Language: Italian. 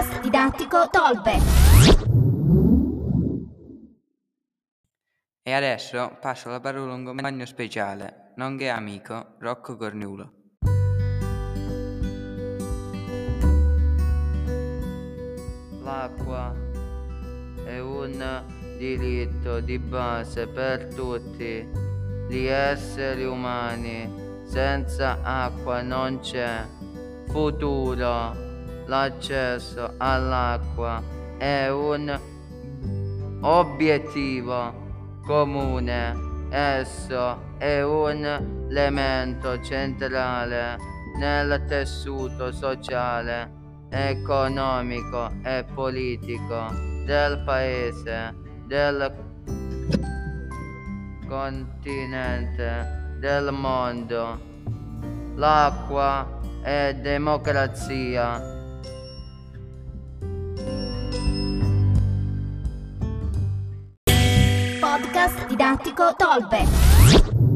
Podcast didattico Tolpe. E adesso passo la parola a un compagno speciale, nonché amico, Rocco Cornulo. L'acqua è un diritto di base per tutti gli esseri umani. Senza acqua non c'è futuro. L'accesso all'acqua è un obiettivo comune. Esso è un elemento centrale nel tessuto sociale, economico e politico del paese, del continente, del mondo. L'acqua è democrazia. Podcast didattico Tolpe.